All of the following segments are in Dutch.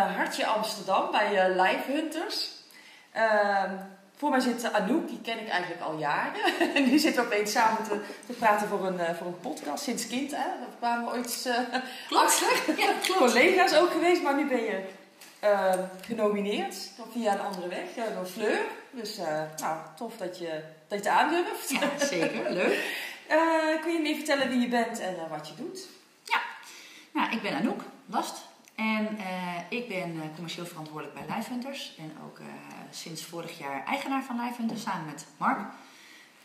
Hartje Amsterdam bij uh, Live Hunters. Ehm, voor mij zit Anouk, die ken ik eigenlijk al jaren. en nu zitten we opeens samen te, te praten voor een, voor een podcast sinds kind. Hè? Dat kwamen we ooit klopt. Ja, collega's ook geweest, maar nu ben je ehm, genomineerd via een andere weg, door Fleur. Dus nou, tof dat je, dat je het aandurft. Ja, zeker. Leuk. kun je me even vertellen wie je bent en wat je doet? Ja, nou, ik ben Anouk Last. En uh, ik ben uh, commercieel verantwoordelijk bij Lifehunters. En ook uh, sinds vorig jaar eigenaar van Lifehunters samen met Mark.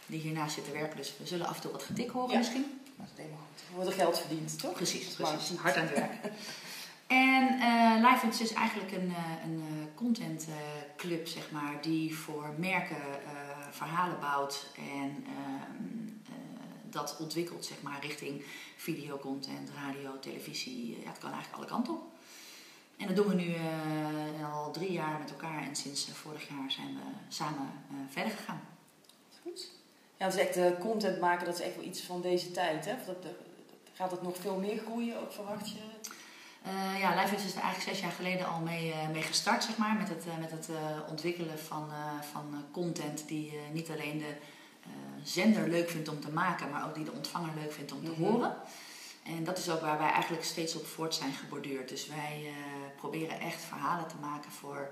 Die hiernaast zit te werken, dus we zullen af en toe wat getik horen ja. misschien. Dat is helemaal goed. Er wordt geld verdiend, toch? Precies, precies. Hard aan het werk. en uh, Lifehunters is eigenlijk een, een contentclub, zeg maar, die voor merken verhalen bouwt en ehm, dat ontwikkelt, zeg maar, richting videocontent, radio, televisie. Ja, het kan eigenlijk alle kanten op. En dat doen we nu uh, al drie jaar met elkaar en sinds uh, vorig jaar zijn we samen uh, verder gegaan. Goed. Ja, dat is echt de content maken, dat is echt wel iets van deze tijd. Hè? Dat, gaat het nog veel meer groeien, ook verwacht je? ja, Livefish is er eigenlijk zes jaar geleden al mee, mee gestart, zeg maar, met het, met het ontwikkelen van, van content die niet alleen de zender leuk vindt om te maken, maar ook die de ontvanger leuk vindt om te mm -hmm. horen. En dat is ook waar wij eigenlijk steeds op voort zijn geborduurd. Dus wij uh, proberen echt verhalen te maken voor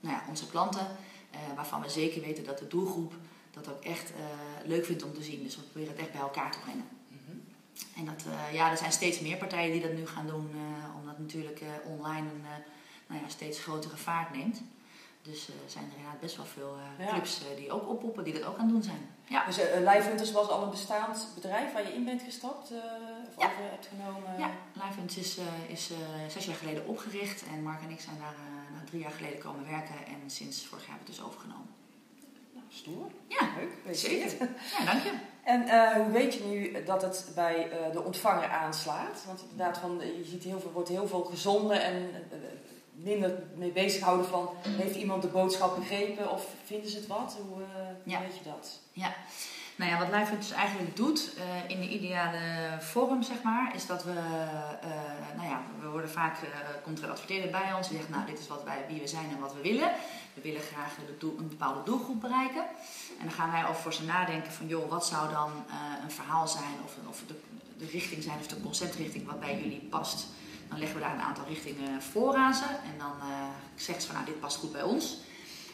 nou ja, onze klanten, uh, waarvan we zeker weten dat de doelgroep dat ook echt uh, leuk vindt om te zien. Dus we proberen het echt bij elkaar te brengen. Mm -hmm. En dat, ja, er zijn steeds meer partijen die dat nu gaan doen, omdat natuurlijk online een nou ja, steeds grotere vaart neemt. Dus er zijn er inderdaad best wel veel clubs uh, die ook oppoppen, die dat ook aan het doen zijn. Ja. Dus uh, Live Hunters was al een bestaand bedrijf waar je in bent gestapt? Of ja. over hebt genomen? Ja, Live is, is zes jaar geleden opgericht. En Mark en ik zijn daar nou, drie jaar geleden komen werken. En sinds vorig jaar hebben we het dus overgenomen. Nou, stoer. Ja, leuk. Zeker. Ja, dank je. En hoe weet je nu dat het bij de ontvanger aanslaat? Want inderdaad, van, je ziet heel veel, wordt heel veel gezonden en minder mee bezighouden van heeft iemand de boodschap begrepen of vinden ze het wat? Hoe, uh, ja. weet je dat? Ja. Nou ja, wat Live dus eigenlijk doet uh, in de ideale vorm, zeg maar, is dat we, uh, nou ja, we worden vaak, komt er adverteerder bij ons die zegt, nou dit is wat wij, wie we zijn en wat we willen. We willen graag een bepaalde doelgroep bereiken. En dan gaan wij over voor ze nadenken van, joh, wat zou dan een verhaal zijn of, of de, de richting zijn of de conceptrichting wat bij jullie past. Dan leggen we daar een aantal richtingen voor aan ze. En dan uh, zegt ze van nou, dit past goed bij ons.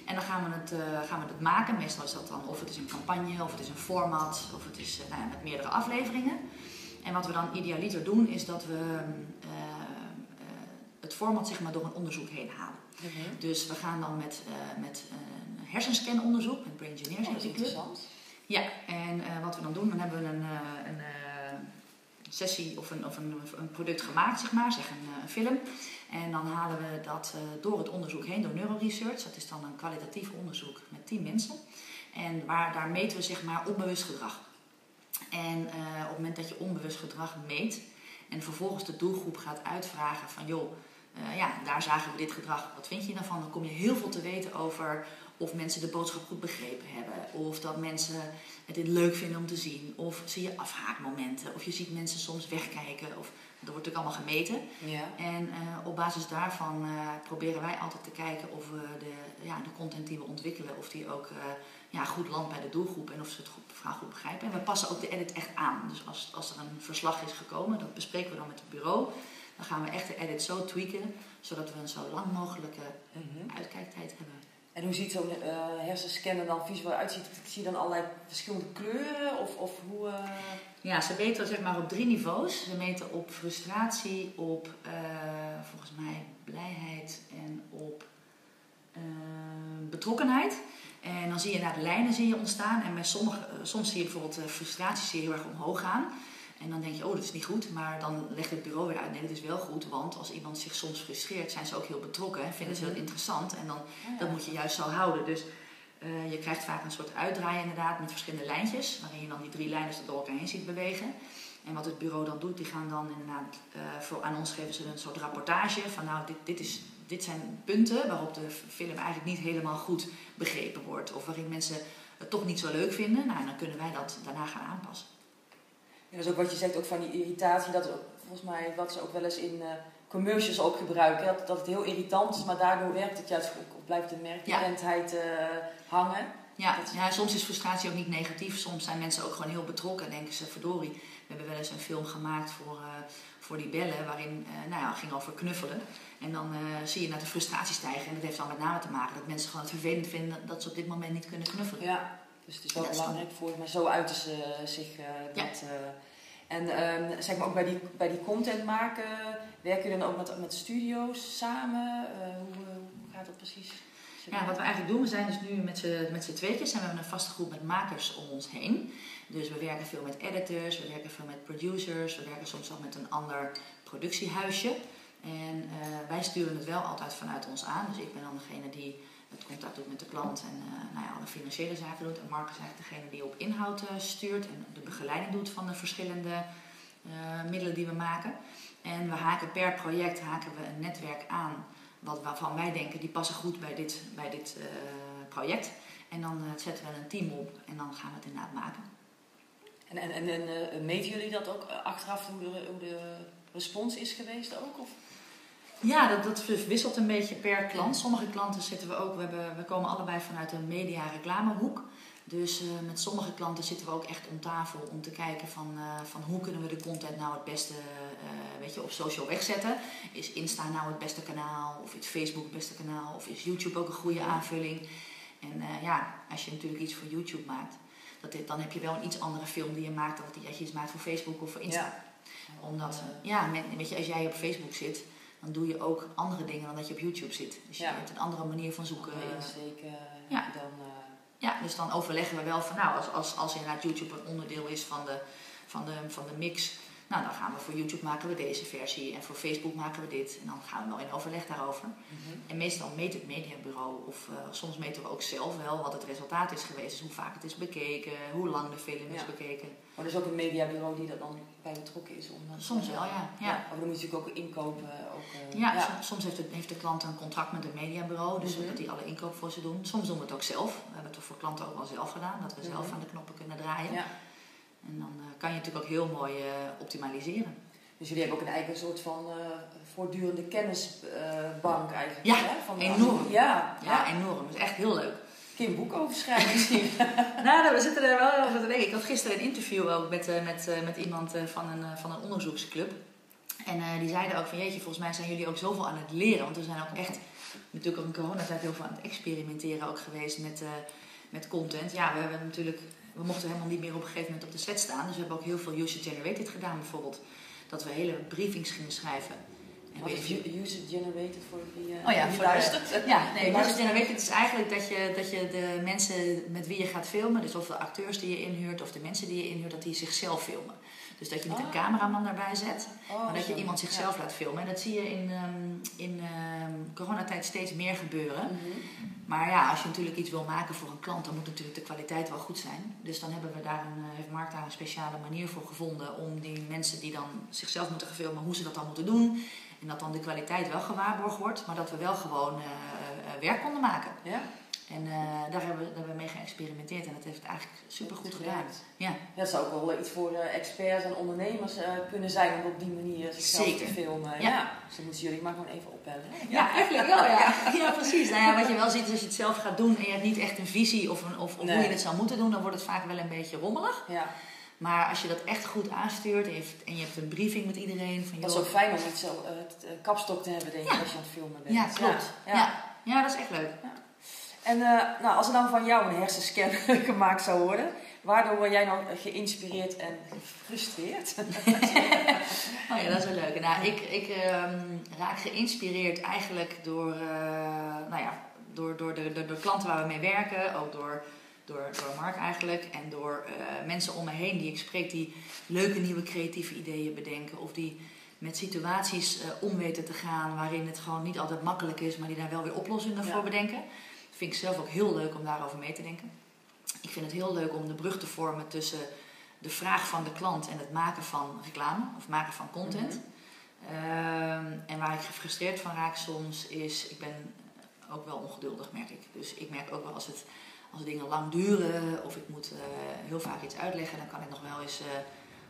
En dan gaan we, het, uh, gaan we het maken. Meestal is dat dan of het is een campagne, of het is een format, of het is uh, nou ja, met meerdere afleveringen. En wat we dan idealiter doen, is dat we het format zeg maar, door een onderzoek heen halen. -hmm. Dus we gaan dan met, met een hersenscanonderzoek, met Brain Engineers. Oh, interessant. Ja, en wat we dan doen, dan hebben we een, een sessie of een, of een, een, product gemaakt, zeg maar, zeg een, een film. En dan halen we dat uh, door het onderzoek heen, door neuroresearch. Dat is dan een kwalitatief onderzoek met 10 mensen. En waar, daar meten we zeg maar onbewust gedrag. En uh, op het moment dat je onbewust gedrag meet en vervolgens de doelgroep gaat uitvragen van joh, uh, ja, daar zagen we dit gedrag, wat vind je daarvan? Dan kom je heel veel te weten over of mensen de boodschap goed begrepen hebben. Of dat mensen het leuk vinden om te zien. Of zie je afhaakmomenten. Of je ziet mensen soms wegkijken. Of, dat wordt natuurlijk allemaal gemeten. Ja. En uh, op basis daarvan uh, proberen wij altijd te kijken of we de, ja, de content die we ontwikkelen, of die ook uh, ja, goed landt bij de doelgroep en of ze het goed, verhaal goed begrijpen. En we passen ook de edit echt aan. Dus als, als er een verslag is gekomen, dat bespreken we dan met het bureau. Dan gaan we echt de edit zo tweaken, zodat we een zo lang mogelijke mm -hmm. uitkijktijd hebben. En hoe ziet zo'n uh, hersenscan er dan visueel uitziet? Zie je dan allerlei verschillende kleuren? Of, of hoe, uh... Ja, ze meten zeg maar op drie niveaus. Ze meten op frustratie, op uh, volgens mij blijheid en op betrokkenheid. En dan zie je naar de lijnen zie je ontstaan. En bij sommige, soms zie je bijvoorbeeld frustratie zie je heel erg omhoog gaan. En dan denk je, oh, dat is niet goed. Maar dan legt het bureau weer uit, nee, dat is wel goed. Want als iemand zich soms frustreert, zijn ze ook heel betrokken. En vinden ze dat interessant. En dan, ja. dat moet je juist zo houden. Dus uh, je krijgt vaak een soort uitdraaien inderdaad met verschillende lijntjes. Waarin je dan die drie lijnen door elkaar heen ziet bewegen. En wat het bureau dan doet, die gaan dan inderdaad, uh, voor, aan ons geven ze een soort rapportage. Van nou, dit, dit, is, dit zijn punten waarop de film eigenlijk niet helemaal goed begrepen wordt. Of waarin mensen het toch niet zo leuk vinden. Nou, dan kunnen wij dat daarna gaan aanpassen. En dat is ook wat je zegt, ook van die irritatie, dat volgens mij wat ze ook wel eens in commercials ook gebruiken. Dat, dat het heel irritant is, maar daardoor werkt het juist ook, blijft de merkbekendheid hangen. Ja, ja, soms is frustratie ook niet negatief. Soms zijn mensen ook gewoon heel betrokken en denken ze, verdorie, we hebben wel eens een film gemaakt voor, voor die bellen, waarin nou ja, ging over knuffelen. En dan zie je naar de frustratie stijgen. En dat heeft dan met name te maken dat mensen gewoon het vervelend vinden dat ze op dit moment niet kunnen knuffelen. Ja, dus het is wel belangrijk voor, maar zo uiten ze zich uh, dat. en ehm, zeg maar ook bij die, bij die content maken, werken jullie dan ook met, met studio's samen? hoe, hoe gaat dat precies? Ja, wat we eigenlijk doen, we zijn dus nu met z'n tweetjes en we hebben een vaste groep met makers om ons heen. Dus we werken veel met editors, we werken veel met producers, we werken soms ook met een ander productiehuisje. En wij sturen het wel altijd vanuit ons aan. Dus ik ben dan degene die het contact doet met de klant en uh, nou ja, alle financiële zaken doet. En Mark is eigenlijk degene die op inhoud uh, stuurt en de begeleiding doet van de verschillende uh, middelen die we maken. En we haken per project haken we een netwerk aan wat, waarvan wij denken die passen goed bij dit, bij dit project. En dan zetten we een team op en dan gaan we het inderdaad maken. En, en, en, en meten jullie dat ook achteraf hoe de, hoe de respons is geweest ook? Of? Ja, dat, dat wisselt een beetje per klant. Sommige klanten zitten we ook, we, hebben, we komen allebei vanuit een media-reclamehoek. Dus uh, met sommige klanten zitten we ook echt om tafel om te kijken van, uh, van hoe kunnen we de content nou het beste uh, weet je, op social wegzetten. Is Insta nou het beste kanaal? Of is Facebook het beste kanaal? Of is YouTube ook een goede aanvulling? En ja, als je natuurlijk iets voor YouTube maakt, dat dit, dan heb je wel een iets andere film die je maakt dan dat je iets maakt voor Facebook of voor Insta. Ja. Omdat, ja, met, weet je, als jij op Facebook zit, dan doe je ook andere dingen dan dat je op YouTube zit. Dus je hebt een andere manier van zoeken. Zeker. Ja. Dan, uh... ja, dus dan overleggen we wel van nou, als, als, als inderdaad YouTube een onderdeel is van de, van de, van de mix, nou, dan gaan we voor YouTube maken we deze versie en voor Facebook maken we dit. En dan gaan we wel in overleg daarover. Mhm. En meestal meet het mediabureau, of uh, soms meten we ook zelf wel wat het resultaat is geweest. Dus hoe vaak het is bekeken, hoe lang de film is bekeken. Maar er is ook een mediabureau die er dan bij betrokken is? Om soms wel, ja. ja. ja. Maar dan moet je natuurlijk ook inkopen. Ook, uh, ja, ja. Soms, heeft, het, heeft de klant een contract met een mediabureau, dus mhm. dat die alle inkoop voor ze doen. Soms doen we het ook zelf. We hebben het voor klanten ook wel zelf gedaan, dat we zelf mhm. aan de knoppen kunnen draaien. Ja. En dan uh, kan je natuurlijk ook heel mooi uh, optimaliseren. Dus jullie hebben ook een eigen soort van uh, voortdurende kennisbank eigenlijk. Ja, hè? Van enorm. Ja, ja, enorm. Dat is echt heel leuk. Kun je een boek over schrijven misschien? nou, we zitten er wel over te denken. Ik had gisteren een interview ook met, met, met iemand van, een, van een onderzoeksclub. En die zeiden ook van jeetje, volgens mij zijn jullie ook zoveel aan het leren. Want we zijn ook echt natuurlijk ook in coronatijd heel veel aan het experimenteren ook geweest met, met content. Ja, we hebben natuurlijk we mochten helemaal niet meer op een gegeven moment op de set staan. Dus we hebben ook heel veel user-generated gedaan bijvoorbeeld. Dat we hele briefings gingen schrijven. Wat is user-generated voor wie uh, oh ja, voor luistert? Ja, nee, user-generated is eigenlijk dat je, dat je de mensen met wie je gaat filmen, dus of de acteurs die je inhuurt of de mensen die je inhuurt, dat die zichzelf filmen. Dus dat je niet een oh. cameraman daarbij zet, oh, maar dat je iemand zichzelf laat filmen. En dat zie je in, um, in um, coronatijd steeds meer gebeuren. Mhm. Maar ja, als je natuurlijk iets wil maken voor een klant, dan moet natuurlijk de kwaliteit wel goed zijn. Dus dan hebben we daar een, eh, heeft Mark daar een speciale manier voor gevonden om die mensen die dan zichzelf moeten filmen, hoe ze dat dan moeten doen. En dat dan de kwaliteit wel gewaarborgd wordt, maar dat we wel gewoon uh, werk konden maken. Ja. En uh, daar, hebben we, daar hebben we mee geëxperimenteerd en dat heeft het eigenlijk super goed gedaan. Ja. Dat zou ook wel iets voor experts en ondernemers uh, kunnen zijn om op die manier zichzelf Zeker. te filmen. Ja. ja. Dus dan moeten jullie maar gewoon even opbellen. Ja, eigenlijk wel, ja. ja, precies. Nou ja, wat je wel ziet is als je het zelf gaat doen en je hebt niet echt een visie of, een, of, of hoe je het zou moeten doen, dan wordt het vaak wel een beetje rommelig. Ja. Maar als je dat echt goed aanstuurt en je hebt, en je hebt een briefing met iedereen. Van, dat is ook fijn om iets zo, kapstok te hebben, denk ik, als je aan het filmen bent. Ja, klopt. Ja. ja. dat is echt leuk. En uh, nou, als er dan van jou een hersenscan gemaakt zou worden, waardoor word jij nou geïnspireerd en gefrustreerd? oh ja, dat is wel leuk. Nou, ik, ik um, raak geïnspireerd eigenlijk door, uh, nou ja, door, door, de, de klanten waar we mee werken, ook door, door, door Mark eigenlijk en door uh, mensen om me heen die ik spreek die leuke nieuwe creatieve ideeën bedenken of die met situaties om weten te gaan waarin het gewoon niet altijd makkelijk is, maar die daar wel weer oplossingen voor bedenken vind ik zelf ook heel leuk om daarover mee te denken. Ik vind het heel leuk om de brug te vormen tussen de vraag van de klant en het maken van reclame of maken van content. Mhm. Ehm, en waar ik gefrustreerd van raak soms is, ik ben ook wel ongeduldig merk ik. Dus ik merk ook wel als, het, als dingen lang duren of ik moet uh, heel vaak iets uitleggen, dan kan ik nog wel eens uh,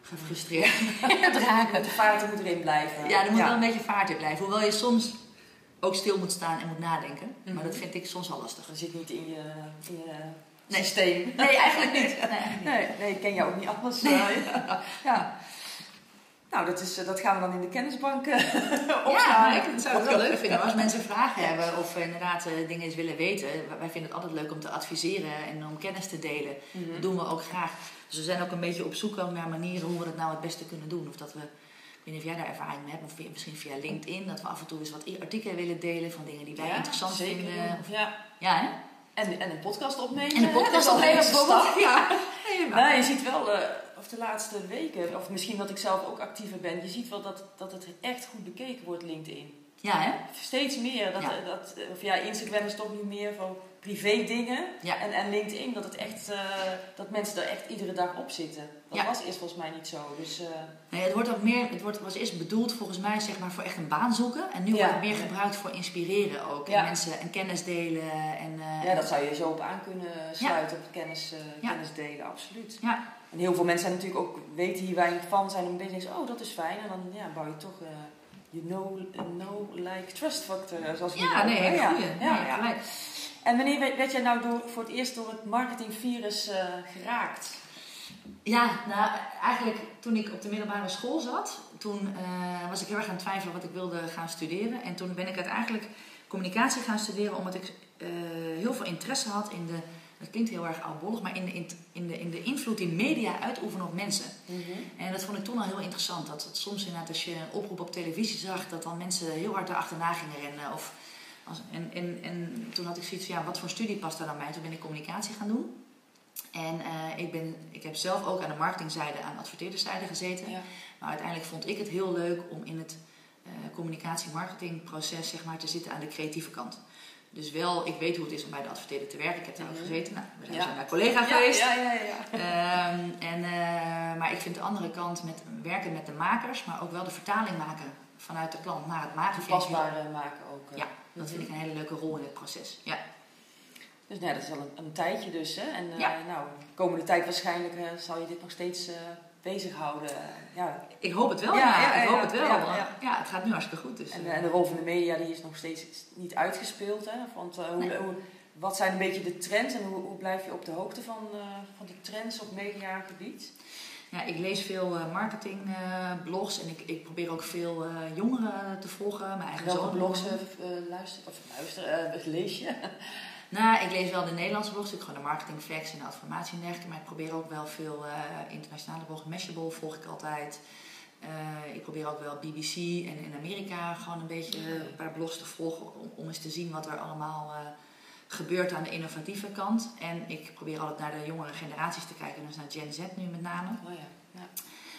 gefrustreerd raken. De vaart moet erin blijven. Ja, er moet wel een beetje vaart in blijven. Hoewel je soms ook stil moet staan en moet nadenken. Maar dat vind ik soms wel lastig. Dat zit niet in je, in je nee. systeem. Nee, eigenlijk niet. Nee, nee, nee, ik ken jou ook niet anders. ja. ja. Nou, dat, is, dat gaan we dan in de kennisbank uh, Ja, ik zou het wel leuk vinden als mensen vragen hebben of inderdaad uh, dingen eens willen weten. Wij vinden het altijd leuk om te adviseren en om kennis te delen. Mhm. Dat doen we ook graag. Dus we zijn ook een beetje op zoek naar manieren hoe we dat nou het beste kunnen doen. Of dat we, weet niet of jij daar ervaring mee hebt, of misschien via LinkedIn, dat we af en toe eens wat artikelen willen delen van dingen die wij interessant vinden. Of, ja, ja hè? En, en een podcast opnemen. En een podcast opnemen bijvoorbeeld. Ja. ja. Nou, je ziet wel, uh, of de laatste weken, of misschien dat ik zelf ook actiever ben, je ziet wel dat, dat het echt goed bekeken wordt, LinkedIn. Ja, hè? Steeds meer. Dat, dat, of ja, Instagram is toch nu meer van privé dingen. Ja. En, en LinkedIn, dat, het echt, uh, dat mensen er echt iedere dag op zitten. Dat was eerst volgens mij niet zo. Dus, uh... nee, het wordt ook meer, het wordt, was eerst bedoeld volgens mij zeg maar, voor echt een baan zoeken. En nu wordt het meer gebruikt voor inspireren ook. En mensen en kennis delen. En, uh, ja, dat zou je zo op aan kunnen sluiten. Op kennis, kennis delen, absoluut. Ja. En heel veel mensen zijn natuurlijk ook, weten hier weinig van, zijn een beetje oh dat is fijn. En dan ja, bouw je toch je know, know, like, trust factor, zoals we Ja, nee, hele goeie. Ja, ja, ja. En wanneer werd jij nou door, voor het eerst door het marketingvirus uh, geraakt? Ja, nou eigenlijk toen ik op de middelbare school zat, toen uh, was ik heel erg aan het twijfelen wat ik wilde gaan studeren. En toen ben ik uiteindelijk communicatie gaan studeren omdat ik uh, heel veel interesse had in de, dat klinkt heel erg oudbollig, maar in de, in de, in de invloed die media uitoefenen op mensen. Mm -hmm. En dat vond ik toen al heel interessant. Dat, dat soms inderdaad als je een oproep op televisie zag, dat dan mensen heel hard erachterna gingen rennen. Of en, en, en toen had ik zoiets van, ja, wat voor studie past daar dan bij? Toen ben ik communicatie gaan doen. En uh, ik, ben, ik heb zelf ook aan de marketingzijde, aan de adverteerderszijde gezeten. Ja. Maar uiteindelijk vond ik het heel leuk om in het uh, communicatie-marketingproces zeg maar, te zitten aan de creatieve kant. Dus wel, ik weet hoe het is om bij de adverteerder te werken. Ik heb daar ook mhm. gezeten. Nou, we zijn ja. naar collega geweest. Ja, ja, ja. Um, en, uh, maar ik vind de andere kant met werken met de makers, maar ook wel de vertaling maken vanuit de klant naar het maken. Toepasbaar maken ook. Ja, dat vind ik een hele leuke rol in het proces. Ja. Dus nou, dat is al een, een tijdje dus. Hè? En uh, nou, de komende tijd waarschijnlijk zal je dit nog steeds bezighouden. ja. Ik hoop het wel. Ja, ik hoop het wel. Ja, het gaat nu hartstikke goed. Dus, en, en, de rol van de media die is nog steeds niet uitgespeeld. Hè? Want hoe, hoe, wat zijn een beetje de trends en hoe, hoe blijf je op de hoogte van, van de trends op mediagebied? Ja, ik lees veel uh, marketingblogs en ik, ik probeer ook veel jongeren te volgen. Mijn eigen Welke blogs luister, of luister, lees je? nou, ik lees wel de Nederlandse blogs, ik gewoon de marketing facts en de adformatie en dergelijke. Maar ik probeer ook wel veel internationale blogs. Mashable volg ik altijd. ik probeer ook wel BBC en in Amerika gewoon een beetje een paar blogs te volgen om, om eens te zien wat er allemaal gebeurt aan de innovatieve kant. En ik probeer altijd naar de jongere generaties te kijken, dus naar Gen Z nu met name. Oh ja. Ja.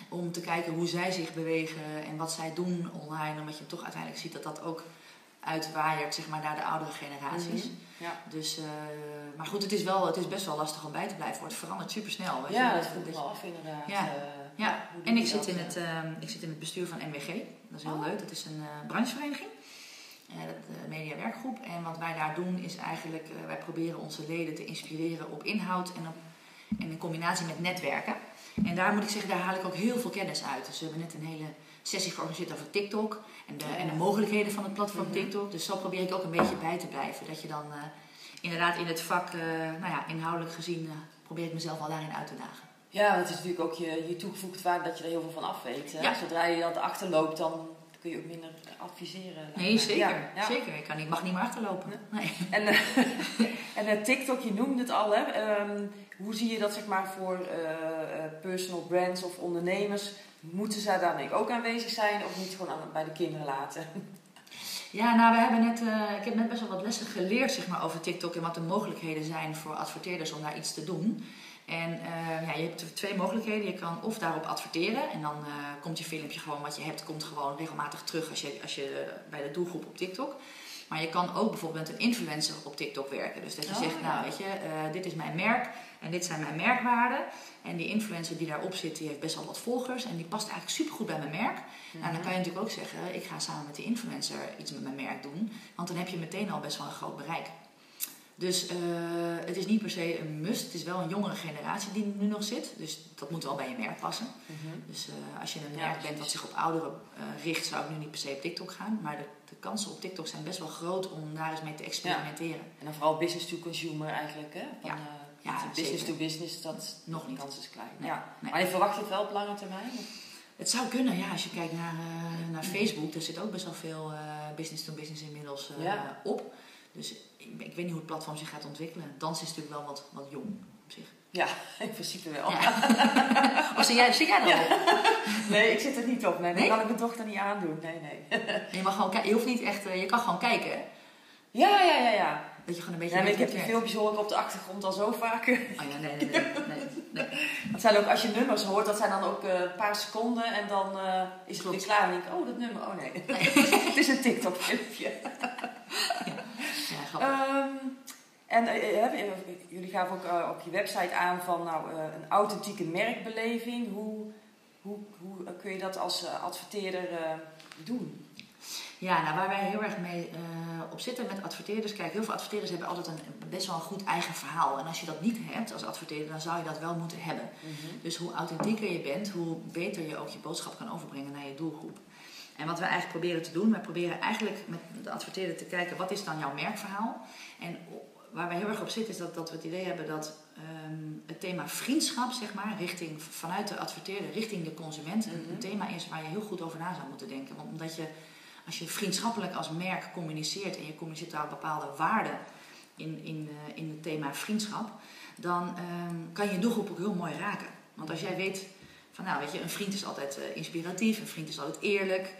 Om te kijken hoe zij zich bewegen en wat zij doen online. Omdat je toch uiteindelijk ziet dat dat ook uitwaaiert zeg maar, naar de oudere generaties. Mm ja. dus, uh, maar goed, het is, wel, het is best wel lastig om bij te blijven. Het verandert super snel. Weet ja, je? dat voelt wel af inderdaad. Ja, uh, ja. en ik zit, in het, uh, ik zit in het bestuur van MWG. Dat is heel oh. leuk. Dat is een branchevereniging. Eh, de mediawerkgroep. En wat wij daar doen is eigenlijk, eh, wij proberen onze leden te inspireren op inhoud en, op, en in combinatie met netwerken. En daar moet ik zeggen, daar haal ik ook heel veel kennis uit. Dus we hebben net een hele sessie georganiseerd over TikTok en de, en de mogelijkheden van het platform mhm. TikTok. Dus zo probeer ik ook een beetje bij te blijven. Dat je dan uh, inderdaad in het vak, uh, nou ja, inhoudelijk gezien, uh, probeer ik mezelf al daarin uit te dagen. Ja, het is natuurlijk ook je, je toegevoegde waarde dat je er heel veel van af weet. Ja. Zodra je dat achterloopt, dan kun je ook minder adviseren. Nee, zeker. Ja, zeker. Ik, kan, ik mag niet meer achterlopen. Nee. En, en TikTok, je noemde het al. Hè? Um, hoe zie je dat zeg maar, voor uh, personal brands of ondernemers? Moeten zij daar ook aanwezig zijn of niet gewoon bij de kinderen laten? Ja, nou, we hebben net, ik heb net best wel wat lessen geleerd zeg maar, over TikTok en wat de mogelijkheden zijn voor adverteerders om daar iets te doen. En uh, ja, je hebt twee mogelijkheden. Je kan of daarop adverteren en dan uh, komt je filmpje gewoon wat je hebt, komt gewoon regelmatig terug als je, als je bij de doelgroep op TikTok. Maar je kan ook bijvoorbeeld met een influencer op TikTok werken. Dus dat je oh, zegt, nou weet je, dit is mijn merk en dit zijn mijn merkwaarden. En die influencer die daarop zit, die heeft best wel wat volgers en die past eigenlijk supergoed bij mijn merk. Nou, dan kan je natuurlijk ook zeggen, ik ga samen met die influencer iets met mijn merk doen. Want dan heb je meteen al best wel een groot bereik. Dus uh, het is niet per se een must. Het is wel een jongere generatie die nu nog zit. Dus dat moet wel bij je merk passen. Mm-hmm. Dus uh, als je een merk bent wat zich op ouderen uh, richt, zou ik nu niet per se op TikTok gaan. Maar de, de, kansen op TikTok zijn best wel groot om daar eens mee te experimenteren. Ja. En dan vooral business to consumer eigenlijk. Hè? Van, ja. Ja business to business, dat nog niet. Kans is klein. ja. Maar je verwacht het wel op lange termijn? Het zou kunnen, ja. Als je kijkt naar, naar Facebook, daar zit ook best wel veel business to business inmiddels op. Dus ik, ik, weet niet hoe het platform zich gaat ontwikkelen. Dans is natuurlijk wel wat, wat jong op zich. Ja, in principe wel. Ja. of zie jij, zie jij erop? nee, ik zit er niet op. Nee, nee? kan ik mijn dochter niet aandoen. Nee, nee. je, mag gewoon je hoeft niet echt, eh, je kan gewoon kijken. Ja, ja, ja, ja. Dat je gewoon een beetje. Ja, ik heb die filmpjes hoor ik op de achtergrond al zo vaak. Oh ja, nee, nee, nee. nee, nee. Dat zijn ook, als je nummers hoort, dat zijn dan ook uh, een paar seconden en dan uh, is het weer klaar. En denk ik, oh, dat nummer, oh nee. nee. het is een TikTok-filmpje. Um, en uh, jullie gaven ook op je website aan van nou, een authentieke merkbeleving. Hoe, hoe, hoe kun je dat als adverteerder doen? Ja, nou, waar wij heel erg mee op zitten met adverteerders. Kijk, heel veel adverteerders hebben altijd een, best wel een goed eigen verhaal. En als je dat niet hebt als adverteerder, dan zou je dat wel moeten hebben. Mhm. Dus hoe authentieker je bent, hoe beter je ook je boodschap kan overbrengen naar je doelgroep. En wat we eigenlijk proberen te doen, we proberen eigenlijk met de adverteerder te kijken wat is dan jouw merkverhaal. En waar we heel erg op zitten is dat, dat we het idee hebben dat ehm, het thema vriendschap, zeg maar, richting, vanuit de adverteerder richting de consument, een, mhm. thema is waar je heel goed over na zou moeten denken. Want omdat je, als je vriendschappelijk als merk communiceert en je communiceert daar bepaalde waarden in, in, uh, in het thema vriendschap, dan um, kan je doelgroep ook heel mooi raken. Want als jij weet van nou, weet je, een vriend is altijd uh, inspiratief, een vriend is altijd eerlijk.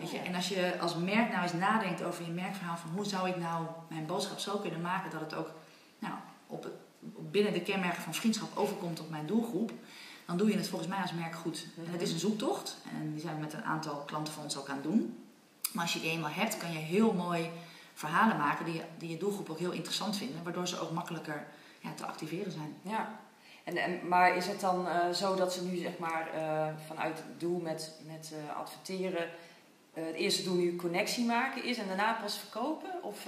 weet je? En als je als merk nou eens nadenkt over je merkverhaal, van hoe zou ik nou mijn boodschap zo kunnen maken dat het ook nou, op binnen de kenmerken van vriendschap overkomt op mijn doelgroep, dan doe je het volgens mij als merk goed. En het is een zoektocht en die zijn we met een aantal klanten van ons ook aan het doen. Maar als je die eenmaal hebt, kan je heel mooi verhalen maken die, die je doelgroep ook heel interessant vinden, waardoor ze ook makkelijker ja, te activeren zijn. Ja, en, en, maar is het dan uh, zo dat ze nu zeg maar uh, vanuit het doel met, met uh, adverteren, het eerste doel nu connectie maken is en daarna pas verkopen? Of,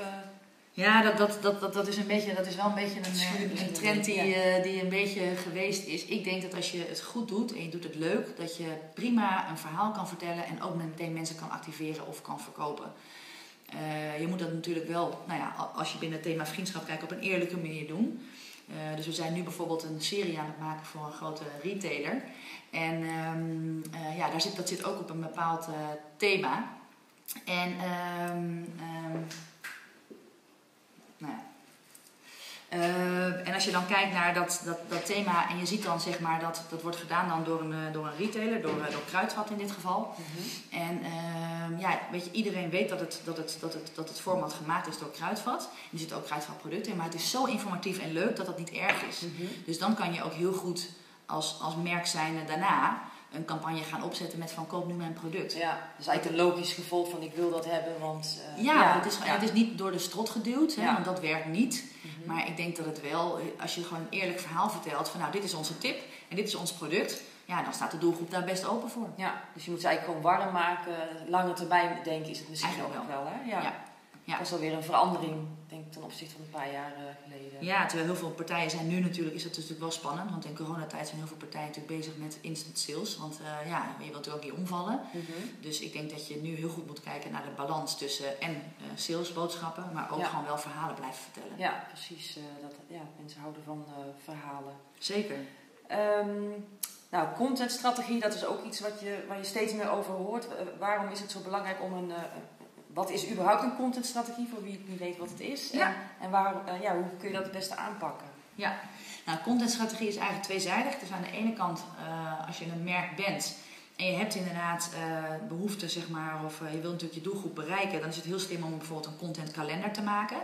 ja, dat, dat, dat, dat, dat, is een beetje, dat is wel een beetje een, een trend die, ja. die een beetje geweest is. Ik denk dat als je het goed doet en je doet het leuk, dat je prima een verhaal kan vertellen en ook meteen mensen kan activeren of kan verkopen. je moet dat natuurlijk wel, nou ja, als je binnen het thema vriendschap kijkt, op een eerlijke manier doen. Uh, dus we zijn nu bijvoorbeeld een serie aan het maken voor een grote retailer. En um, uh, ja, daar zit, dat zit ook op een bepaald thema. En um, um, nou ja, uh, en als je dan kijkt naar dat, dat, dat thema en je ziet dan zeg maar dat dat wordt gedaan dan door een, eh, door een retailer, door, eh, door Kruidvat in dit geval. Mhm. En uh, ja, weet je, iedereen weet dat het, dat, het, dat, het, dat het format gemaakt is door Kruidvat. Er zitten ook Kruidvat-producten in, maar het is zo informatief en leuk dat dat niet erg is. Mhm. Dus dan kan je ook heel goed als, als merk zijn daarna een campagne gaan opzetten met van koop nu mijn product. Ja, dus eigenlijk een logisch gevolg van ik wil dat hebben, want... Uh, ja, Het, is, het is niet door de strot geduwd, hè, want dat werkt niet. Maar ik denk dat het wel, als je gewoon een eerlijk verhaal vertelt van nou dit is onze tip en dit is ons product, ja, dan staat de doelgroep daar best open voor. Ja, dus je moet ze eigenlijk gewoon warm maken. Lange termijn denken is het misschien ook wel. wel hè? Ja. ja. Ja. Dat is alweer een verandering, ten opzichte van een paar jaar geleden. Ja, terwijl heel veel partijen zijn nu natuurlijk, is het natuurlijk wel spannend. Want in coronatijd zijn heel veel partijen natuurlijk bezig met instant sales. Want uh, ja, je wilt natuurlijk ook niet omvallen. Mhm. Dus ik denk dat je nu heel goed moet kijken naar de balans tussen en uh, salesboodschappen, maar ook gewoon wel verhalen blijven vertellen. Ja, precies. Uh, dat, ja, mensen houden van verhalen. Zeker. Um, nou, contentstrategie, dat is ook iets wat je, waar je steeds meer over hoort. waarom is het zo belangrijk om een, wat is überhaupt een contentstrategie voor wie het niet weet wat het is? En, en waar, uh, ja, hoe kun je dat het beste aanpakken? Ja, nou, contentstrategie is eigenlijk tweezijdig. Dus aan de ene kant, uh, als je een merk bent en je hebt inderdaad uh, behoefte, zeg maar, of je wilt natuurlijk je doelgroep bereiken, dan is het heel slim om bijvoorbeeld een contentkalender te maken.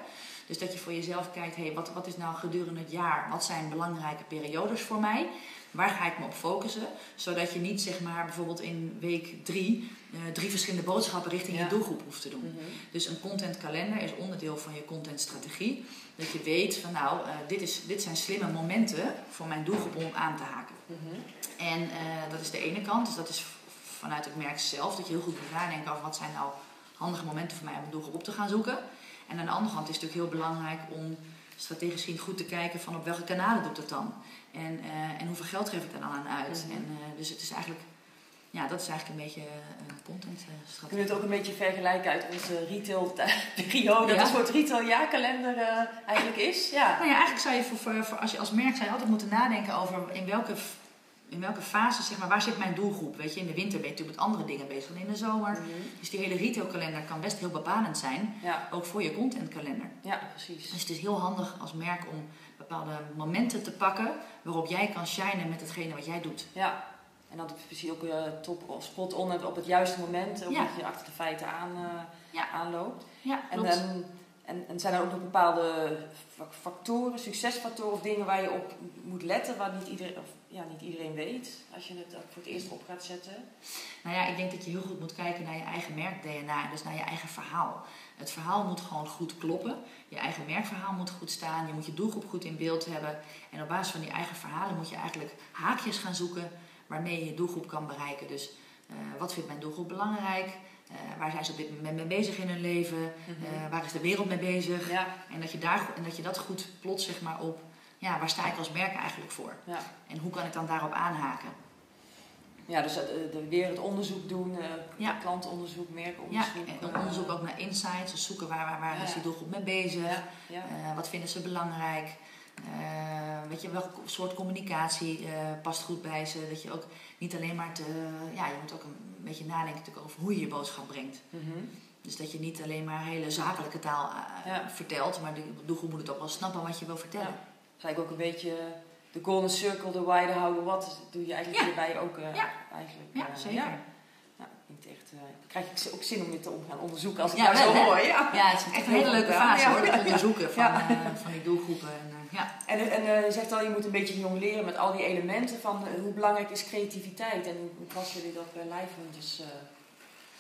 Dus dat je voor jezelf kijkt, hey, wat, wat is nou gedurende het jaar, wat zijn belangrijke periodes voor mij? Waar ga ik me op focussen? Zodat je niet zeg maar bijvoorbeeld in week drie uh, drie verschillende boodschappen richting je doelgroep hoeft te doen. Mhm. Dus een contentkalender is onderdeel van je contentstrategie. Dat je weet van nou, uh, dit, is, dit zijn slimme momenten voor mijn doelgroep om aan te haken. Mhm. En uh, dat is de ene kant. Dus dat is vanuit het merk zelf. Dat je heel goed moet nadenken over wat zijn nou handige momenten voor mij om een doelgroep op te gaan zoeken. En aan de andere kant is het natuurlijk heel belangrijk om strategisch gezien goed te kijken van op welke kanalen doet het dan. En, uh, en hoeveel geld geef ik er dan aan uit. Mhm. en, uh, dus het is eigenlijk, ja, dat is eigenlijk een beetje een contentstrategie. Kun je het ook een beetje vergelijken uit onze retail-periode? Ja. Dat een soort retail-jaarkalender eigenlijk is? Ja. Nou ja, eigenlijk zou je voor, als je als merk zou je altijd moeten nadenken over in welke in welke fase, zeg maar, waar zit mijn doelgroep? Weet je, in de winter ben je natuurlijk met andere dingen bezig dan in de zomer. Mhm. Dus die hele retailkalender kan best heel bepalend zijn, Ja. ook voor je contentkalender. ja, precies. Dus het is heel handig als merk om bepaalde momenten te pakken waarop jij kan shinen met hetgene wat jij doet. Ja. En dan precies ook uh, top of spot on hebt op het juiste moment, ook Ja. dat je achter de feiten aan, uh, Ja. aanloopt. Ja, En, klopt. en, en, en zijn er ook nog bepaalde fa- factoren, succesfactoren of dingen waar je op moet letten, waar niet iedereen, of, ja, niet iedereen weet als je het voor het eerst op gaat zetten? Nou ja, ik denk dat je heel goed moet kijken naar je eigen merk-DNA, dus naar je eigen verhaal. Het verhaal moet gewoon goed kloppen. Je eigen merkverhaal moet goed staan. Je moet je doelgroep goed in beeld hebben. En op basis van die eigen verhalen moet je eigenlijk haakjes gaan zoeken waarmee je je doelgroep kan bereiken. Dus eh, wat vindt mijn doelgroep belangrijk? Eh, waar zijn ze op dit moment mee bezig in hun leven? Eh, waar is de wereld mee bezig? Ja, En dat je, daar, en dat je dat goed plot zeg maar, op, ja, waar sta ik als merk eigenlijk voor? ja. En hoe kan ik dan daarop aanhaken? ja dus eh, de, weer het onderzoek doen, eh, Ja. klantonderzoek, Ja, merkonderzoek. en eh, onderzoek ook naar insights, dus zoeken waar, waar, waar Ja. is die doelgroep mee bezig? Ja, ja. Wat vinden ze belangrijk? Eh, weet je, welk soort communicatie past goed bij ze? Dat je ook niet alleen maar te... Ja, je moet ook een beetje nadenken natuurlijk over hoe je je boodschap brengt. Mhm. Dus dat je niet alleen maar hele zakelijke taal Ja. vertelt, maar de doelgroep moet het ook wel snappen wat je wil vertellen. Dat eigenlijk ook een beetje de golden circle, de the what. Dat doe je eigenlijk Ja. hierbij ook eh, Ja. eigenlijk. Ja, eh, zeker. Ja. Nou, niet echt, eh, dan krijg ik ook zin om dit te gaan onderzoeken als ik jou zo hoor. Ja. Ja, het is echt een hele leuke fase hoor, het onderzoeken van, van die doelgroepen. En, ja. En, en je zegt al, je moet een beetje jongleren met al die elementen van hoe belangrijk is creativiteit en hoe, passen jullie dat bij eh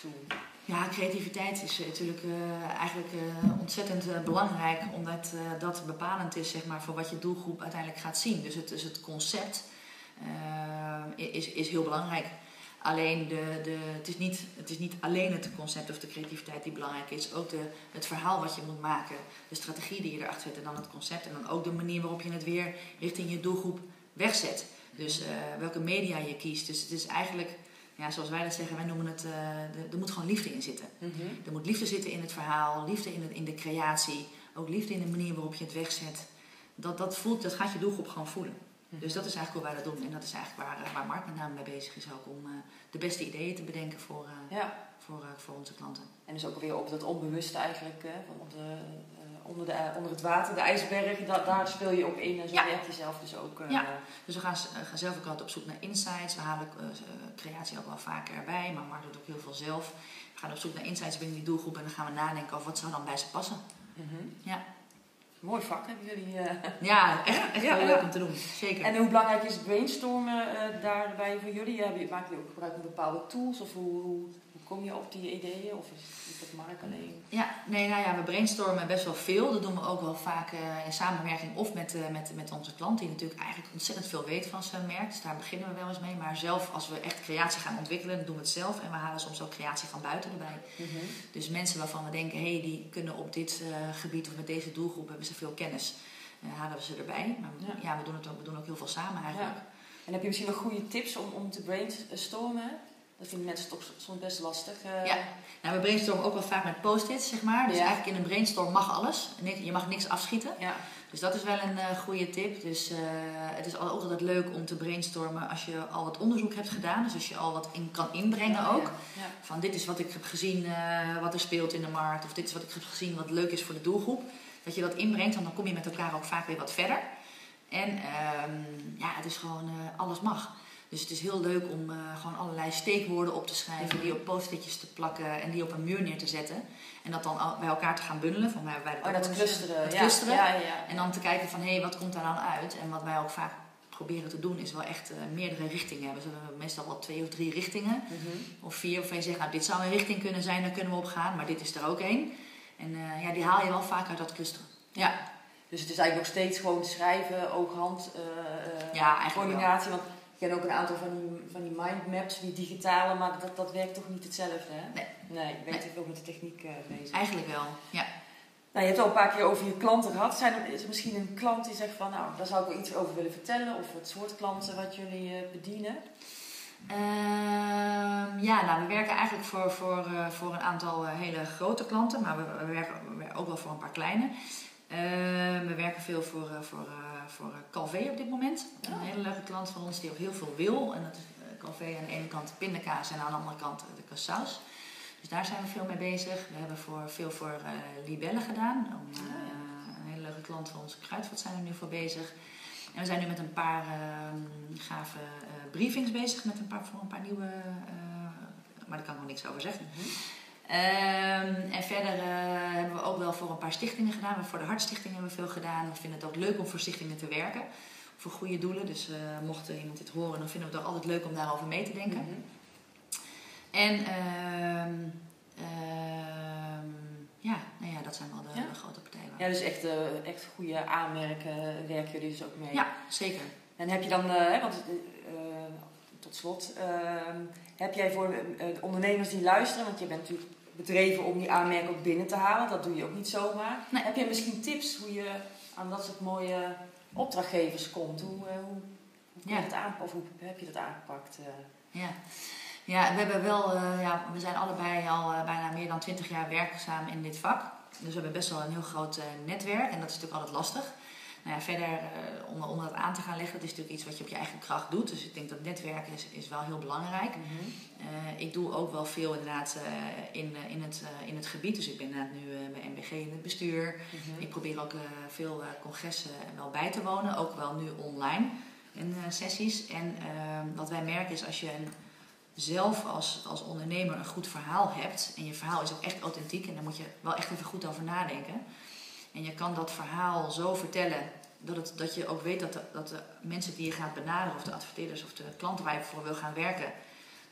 toe? Ja, creativiteit is eh, natuurlijk eh, eigenlijk eh, ontzettend belangrijk, omdat dat bepalend is zeg maar, voor wat je doelgroep uiteindelijk gaat zien. Dus het, dus het concept is, is heel belangrijk. Alleen de, de, het, is niet, het is niet alleen het concept of de creativiteit die belangrijk is, ook de, het verhaal wat je moet maken, de strategie die je erachter zet en dan het concept en dan ook de manier waarop je het weer richting je doelgroep wegzet. Dus welke media je kiest. Dus het is eigenlijk, ja, zoals wij dat zeggen, wij noemen het, eh, de- er moet gewoon liefde in zitten. Er moet liefde zitten in het verhaal, liefde in, het, in de creatie, ook liefde in de manier waarop je het wegzet. Dat, dat, voelt, dat gaat je doelgroep gewoon voelen. Dus dat is eigenlijk hoe wij dat doen. En dat is eigenlijk waar, eh, waar Mark met name mee bezig is, ook om eh, de beste ideeën te bedenken voor, Ja, voor, voor onze klanten. en dus ook weer op dat onbewuste eigenlijk, van de, onder, de, onder het water, de ijsberg, dat, daar speel je op in en zo Ja. werkt je zelf dus ook. eh, Ja. Dus we gaan, s- eh, gaan zelf ook altijd op zoek naar insights. We halen eh, creatie ook wel vaker erbij, maar Mark doet ook heel veel zelf. We gaan op zoek naar insights binnen die doelgroep en dan gaan we nadenken over wat zou dan bij ze passen. Mhm. Ja, Mooi vak hebben jullie. ja echt, echt Ja, heel leuk om te doen. Zeker. En hoe belangrijk is het brainstormen daarbij voor jullie? Hebben je- ook gebruik van bepaalde tools? Of hoe kom je op die ideeën? Of is, is dat Mark alleen? Ja, nee, nou ja, we brainstormen best wel veel. Dat doen we ook wel vaak eh, in samenwerking of met, eh, met, met onze klant, die natuurlijk eigenlijk ontzettend veel weet van zijn merk. Dus daar beginnen we wel eens mee. Maar zelf, als we echt creatie gaan ontwikkelen, dan doen we het zelf. En we halen soms ook creatie van buiten erbij. Dus mensen waarvan we denken, hé, hey, die kunnen op dit eh, gebied of met deze doelgroep hebben ze veel kennis. halen we ze erbij. Maar Ja. ja, we, doen het ook, we doen ook heel veel samen eigenlijk. Ja. En heb je misschien nog goede tips om, om te brainstormen? Dat vinden mensen toch soms best lastig. eh. Ja. Nou, we brainstormen ook wel vaak met post-its, zeg maar. Dus Ja. eigenlijk in een brainstorm mag alles. Je mag niks afschieten. Ja. Dus dat is wel een eh, goede tip. Dus eh, het is altijd leuk om te brainstormen als je al wat onderzoek hebt gedaan. Dus als je al wat in kan inbrengen ook. Ja. Van dit is wat ik heb gezien wat er speelt in de markt. Of dit is wat ik heb gezien wat leuk is voor de doelgroep. Dat je dat inbrengt, want dan kom je met elkaar ook vaak weer wat verder. En ehm, ja, het is gewoon alles mag. Dus het is heel leuk om eh, gewoon allerlei steekwoorden op te schrijven, die op post-itjes te plakken en die op een muur neer te zetten. En dat dan bij elkaar te gaan bundelen. Van wij, wij Oh, dat clusteren. Ja. clusteren. Ja, ja. En dan te kijken van, hé, hey, wat komt daar dan uit? En wat wij ook vaak proberen te doen, is wel echt eh, meerdere richtingen hebben. Dus we hebben meestal wel twee of drie richtingen. Mhm. Of vier, of je zegt, nou, dit zou een richting kunnen zijn, daar kunnen we op gaan. Maar dit is er ook één. En eh, ja, die haal je wel vaak uit dat clusteren. Ja, Dus het is eigenlijk nog steeds gewoon schrijven, oog-hand, eh, eh, Ja, coördinatie. Want ik ken ook een aantal van die, van die mindmaps, die digitale, maar dat, dat werkt toch niet hetzelfde, hè? Nee. Nee, ik ben Nee. natuurlijk ook met de techniek eh, bezig. eigenlijk wel. Ja. Nou, je hebt al een paar keer over je klanten gehad. Zijn er, is er misschien een klant die zegt van, nou, daar zou ik wel iets over willen vertellen? Of het soort klanten wat jullie uh, bedienen? Ehm, ja, nou, we werken eigenlijk voor, voor, uh, voor een aantal hele grote klanten, maar we, we, werken, we, werken, ook wel voor een paar kleine. Ehm, we werken veel voor, voor, voor Calvé op dit moment. Oh. Een hele leuke klant van ons die ook heel veel wil. En dat is Calvé aan de ene kant de pindakaas en aan de andere kant de kassaus. Dus daar zijn we veel mee bezig. We hebben voor, veel voor libellen gedaan. Om, uh, een hele leuke klant van onze Kruidvat zijn we nu voor bezig. En we zijn nu met een paar uh, gave briefings bezig. Met een paar, voor een paar nieuwe... maar daar kan ik nog niks over zeggen. Mm -hmm. En verder hebben we ook wel voor een paar stichtingen gedaan. Voor de Hartstichting hebben we veel gedaan. We vinden het ook leuk om voor stichtingen te werken. Voor goede doelen. Dus mocht iemand dit horen, dan vinden we het ook altijd leuk om daarover mee te denken. Mm -hmm. En uh, uh, ja, nou ja, dat zijn wel de, ja. grote partijen. Ja, dus echt, uh, echt goede aanmerken werken jullie dus ook mee. Ja, zeker. En heb je dan, uh, want uh, tot slot, ehm, heb jij voor de ondernemers die luisteren, want je bent natuurlijk bedreven om die aanmerken ook binnen te halen, dat doe je ook niet zomaar. Nee. Heb jij misschien tips hoe je aan dat soort mooie opdrachtgevers komt? Hoe, hoe, hoe, ja. je dat aan, of hoe heb je dat aangepakt? Ja. Ja, we hebben wel, uh, ja, we zijn allebei al uh, bijna meer dan twintig jaar werkzaam in dit vak. Dus we hebben best wel een heel groot uh, netwerk en dat is natuurlijk altijd lastig. Nou ja, verder om, om dat aan te gaan leggen, dat is natuurlijk iets wat je op je eigen kracht doet. Dus ik denk dat netwerken is, is wel heel belangrijk. Mm -hmm. ik doe ook wel veel inderdaad in, in, het, in het gebied. Dus ik ben inderdaad nu bij MBG in het bestuur. Mm -hmm. Ik probeer ook veel congressen wel bij te wonen, ook wel nu online in sessies. En ehm, wat wij merken is als je een zelf als, als ondernemer een goed verhaal hebt. En je verhaal is ook echt authentiek. En daar moet je wel echt even goed over nadenken. En je kan dat verhaal zo vertellen dat, het, dat je ook weet dat de, dat de mensen die je gaat benaderen, of de adverteerders of de klanten waar je voor wil gaan werken,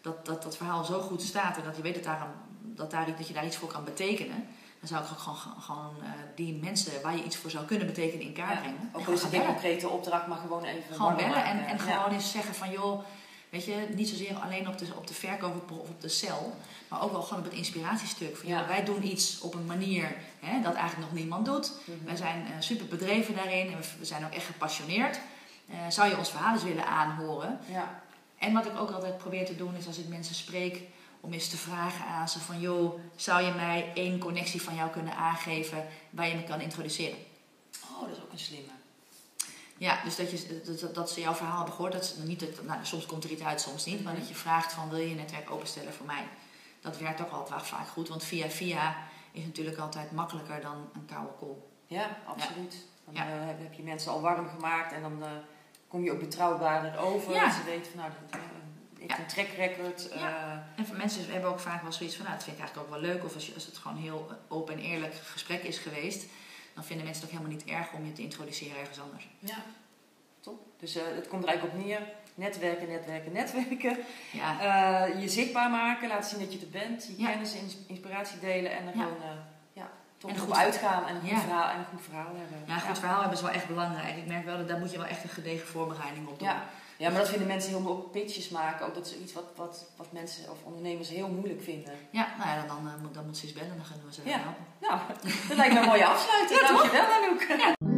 dat dat, dat verhaal zo goed staat en dat je weet dat, daar een, dat, daar, dat je daar iets voor kan betekenen. Dan zou ik ook gewoon, gewoon uh, die mensen waar je iets voor zou kunnen betekenen in kaart ja, brengen. Ook al is het geen concrete opdracht, maar gewoon even. Gewoon bellen en, en gewoon eens zeggen van joh. Weet je, niet zozeer alleen op de, op de verkoop of op de cel, maar ook wel gewoon op het inspiratiestuk. Van, ja. joh, wij doen iets op een manier hè, dat eigenlijk nog niemand doet. Mm -hmm. Wij zijn uh, super bedreven daarin en we, zijn ook echt gepassioneerd. Uh, zou je ons verhaal eens willen aanhoren? Ja. En wat ik ook altijd probeer te doen is als ik mensen spreek, om eens te vragen aan ze van joh, zou je mij één connectie van jou kunnen aangeven waar je me kan introduceren? Oh, dat is ook een slimme. Ja, dus dat, je, dat, dat ze jouw verhaal hebben gehoord. Dat, niet dat, nou, soms komt er iets uit, soms niet. Maar dat je vraagt van wil je je netwerk openstellen voor mij. Dat werkt ook altijd vaak goed. Want via via is natuurlijk altijd makkelijker dan een koude kool. Ja, absoluut. Dan ja. uh, heb je mensen al warm gemaakt en dan uh, kom je ook betrouwbaarder over. Ja. Ze weten van nou, dat heeft ja. een track record. Ja. Uh, en voor mensen hebben ook vaak wel zoiets van nou, dat vind ik eigenlijk ook wel leuk. Of als, je, als het gewoon heel open en eerlijk gesprek is geweest dan vinden mensen het ook helemaal niet erg om je te introduceren ergens anders. Ja, top. Dus uh, het komt er eigenlijk op neer. Netwerken, netwerken, netwerken. Ja. Uh, je zichtbaar maken, laten zien dat je er bent. Je ja. kennis en inspiratie delen en ja. gewoon uh, ja, toch en goed uitgaan en een, goed verhaal, en een goed verhaal hebben. Ja, een goed verhaal hebben is wel echt belangrijk. Ik merk wel dat daar moet je wel echt een gedegen voorbereiding op doen. Ja. Ja, maar dat vinden mensen heel ook pitches maken. Ook dat is iets wat, wat, wat mensen of ondernemers heel moeilijk vinden. Ja, nou ja, dan, dan, dan, dan moet ze eens bellen en dan gaan we ze ja. helpen. Nou, dat lijkt me een mooie afsluiting. Ja, Dankjewel, Anouk. Ja.